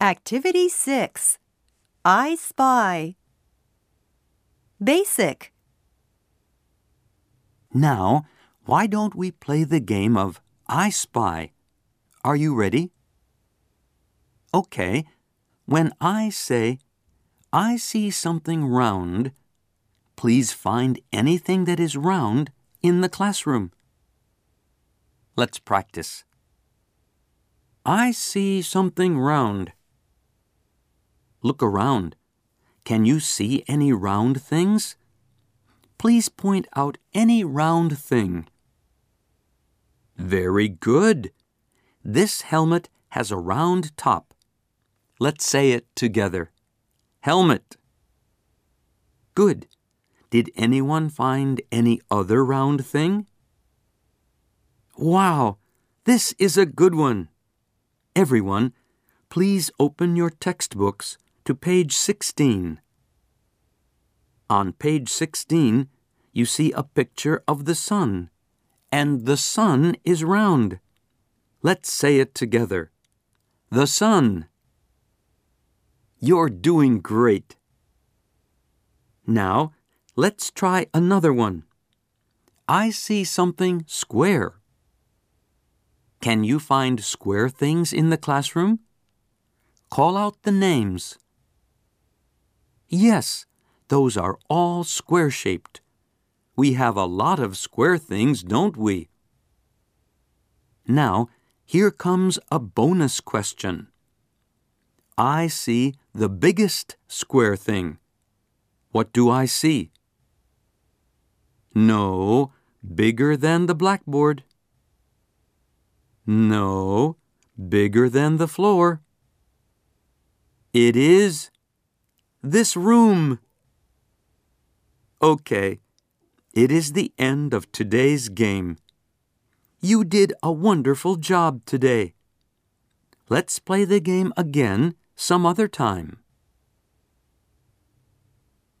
Activity 6 I Spy. Basic. Now, why don't we play the game of I Spy? Are you ready? Okay, when I say, I see something round, please find anything that is round in the classroom. Let's practice. I see something round. Look around. Can you see any round things? Please point out any round thing. Very good. This helmet has a round top. Let's say it together. Helmet. Good. Did anyone find any other round thing? Wow, this is a good one. Everyone, please open your textbooks to page 16. On page 16, you see a picture of the sun, and the sun is round. Let's say it together. The sun. You're doing great. Now, let's try another one. I see something square. Can you find square things in the classroom? Call out the names. Yes, those are all square shaped. We have a lot of square things, don't we? Now, here comes a bonus question. I see the biggest square thing. What do I see? No, bigger than the blackboard. No, bigger than the floor. It is this room. Okay, it is the end of today's game. You did a wonderful job today. Let's play the game again some other time.